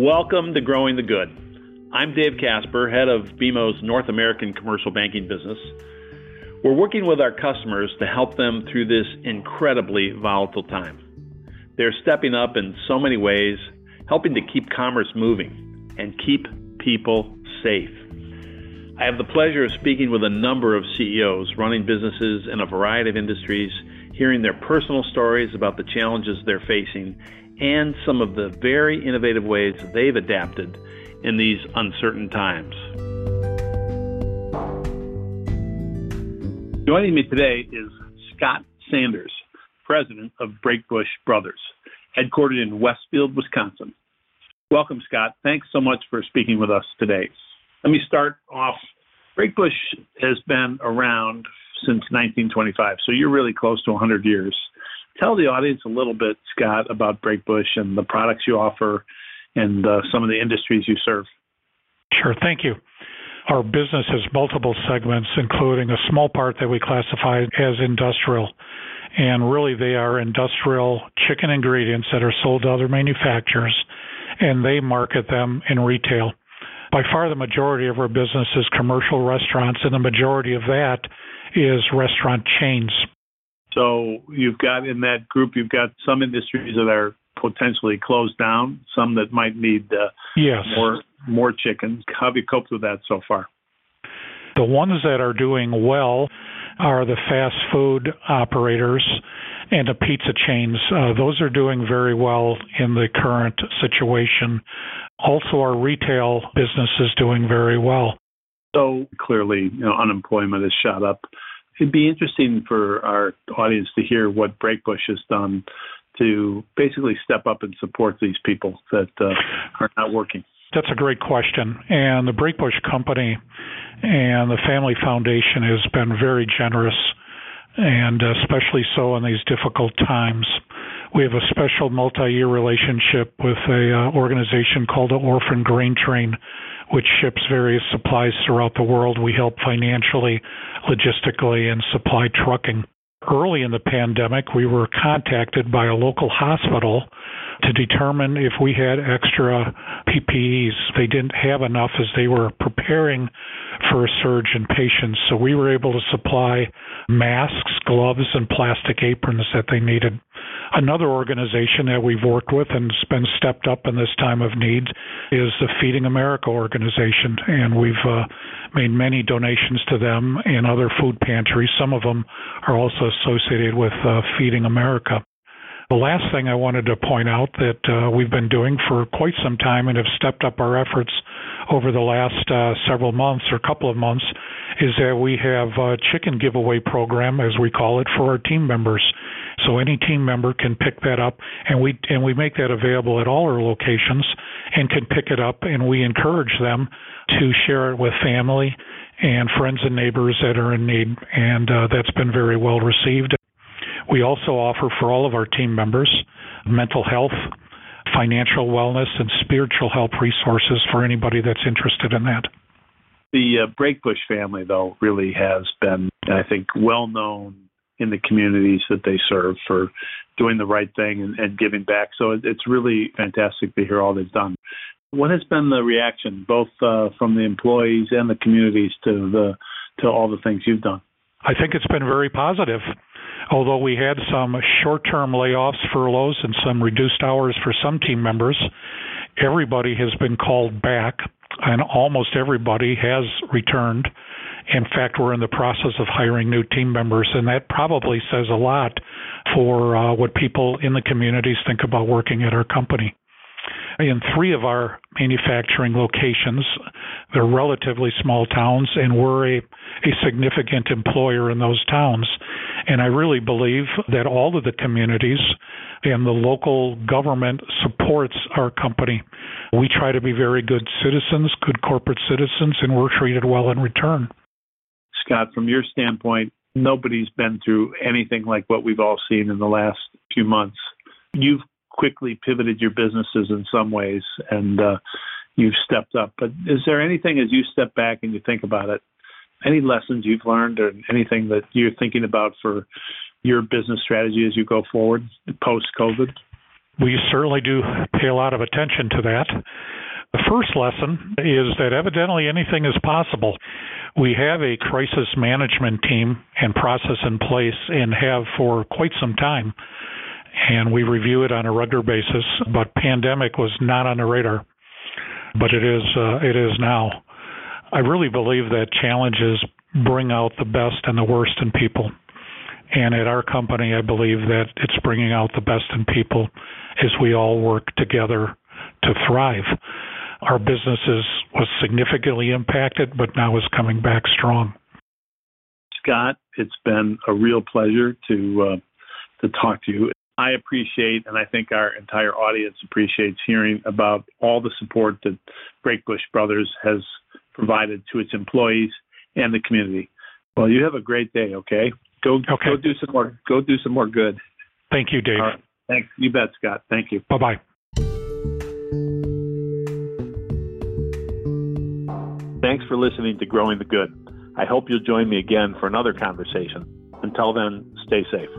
Welcome to Growing the Good. I'm Dave Casper, head of BMO's North American commercial banking business. We're working with our customers to help them through this incredibly volatile time. They're stepping up in so many ways, helping to keep commerce moving and keep people safe. I have the pleasure of speaking with a number of CEOs running businesses in a variety of industries, hearing their personal stories about the challenges they're facing and some of the very innovative ways they've adapted in these uncertain times. Joining me today is Scott Sanders, president of Brakebush Brothers, headquartered in Westfield, Wisconsin. Welcome, Scott. Thanks so much for speaking with us today. Let me start off. Brakebush has been around since 1925, so you're really close to 100 years. Tell the audience a little bit, Scott, about Brakebush and the products you offer and uh, some of the industries you serve. Sure, thank you. Our business has multiple segments, including a small part that we classify as industrial. And really, they are industrial chicken ingredients that are sold to other manufacturers, and they market them in retail. By far, the majority of our business is commercial restaurants, and the majority of that is restaurant chains. So you've got in that group, you've got some industries that are potentially closed down, some that might need uh, yes. more more chickens. How have you coped with that so far? The ones that are doing well are the fast food operators and the pizza chains. Uh, those are doing very well in the current situation. Also, our retail business is doing very well. So clearly, you know, unemployment has shot up. It'd be interesting for our audience to hear what Brakebush has done to basically step up and support these people that uh, are not working. That's a great question. And the Brakebush Company and the Family Foundation has been very generous, and especially so in these difficult times. We have a special multi-year relationship with a uh, organization called the Orphan Grain Train, which ships various supplies throughout the world. We help financially, logistically, and supply trucking. Early in the pandemic, we were contacted by a local hospital to determine if we had extra PPEs. They didn't have enough as they were preparing for a surge in patients. So we were able to supply masks, gloves, and plastic aprons that they needed. Another organization that we've worked with and has been stepped up in this time of need is the Feeding America organization, and we've uh, made many donations to them and other food pantries. Some of them are also associated with uh, Feeding America. The last thing I wanted to point out that uh, we've been doing for quite some time and have stepped up our efforts over the last uh, several months or couple of months is that we have a chicken giveaway program, as we call it, for our team members. So any team member can pick that up, and we and we make that available at all our locations, and can pick it up, and we encourage them to share it with family and friends and neighbors that are in need, and uh, that's been very well received. We also offer for all of our team members mental health, financial wellness, and spiritual health resources for anybody that's interested in that. The uh, Brakebush family, though, really has been, I think, well known in the communities that they serve for doing the right thing and, and giving back. So it, it's really fantastic to hear all they've done. What has been the reaction, both uh, from the employees and the communities, to the to all the things you've done? I think it's been very positive although we had some short term layoffs, furloughs, and some reduced hours for some team members, everybody has been called back, and almost everybody has returned. In fact, we're in the process of hiring new team members, and that probably says a lot for uh, what people in the communities think about working at our company in three of our manufacturing locations. They're relatively small towns, and we're a, a significant employer in those towns. And I really believe that all of the communities and the local government supports our company. We try to be very good citizens, good corporate citizens, and we're treated well in return. Scott, from your standpoint, nobody's been through anything like what we've all seen in the last few months. You've quickly pivoted your businesses in some ways and uh, you've stepped up. But is there anything as you step back and you think about it, any lessons you've learned or anything that you're thinking about for your business strategy as you go forward post COVID? We certainly do pay a lot of attention to that. The first lesson is that evidently anything is possible. We have a crisis management team and process in place and have for quite some time. And we review it on a regular basis, but pandemic was not on the radar. But it is uh, it is now. I really believe that challenges bring out the best and the worst in people. And at our company, I believe that it's bringing out the best in people as we all work together to thrive. Our business is, was significantly impacted, but now is coming back strong. Scott, it's been a real pleasure to uh, to talk to you. I appreciate, and I think our entire audience appreciates hearing about all the support that Brakebush Brothers has provided to its employees and the community. Well, you have a great day. Okay, go okay. go do some more go do some more good. Thank you, Dave. Thanks. You bet, Scott. Thank you. Bye bye. Thanks for listening to Growing the Good. I hope you'll join me again for another conversation. Until then, stay safe.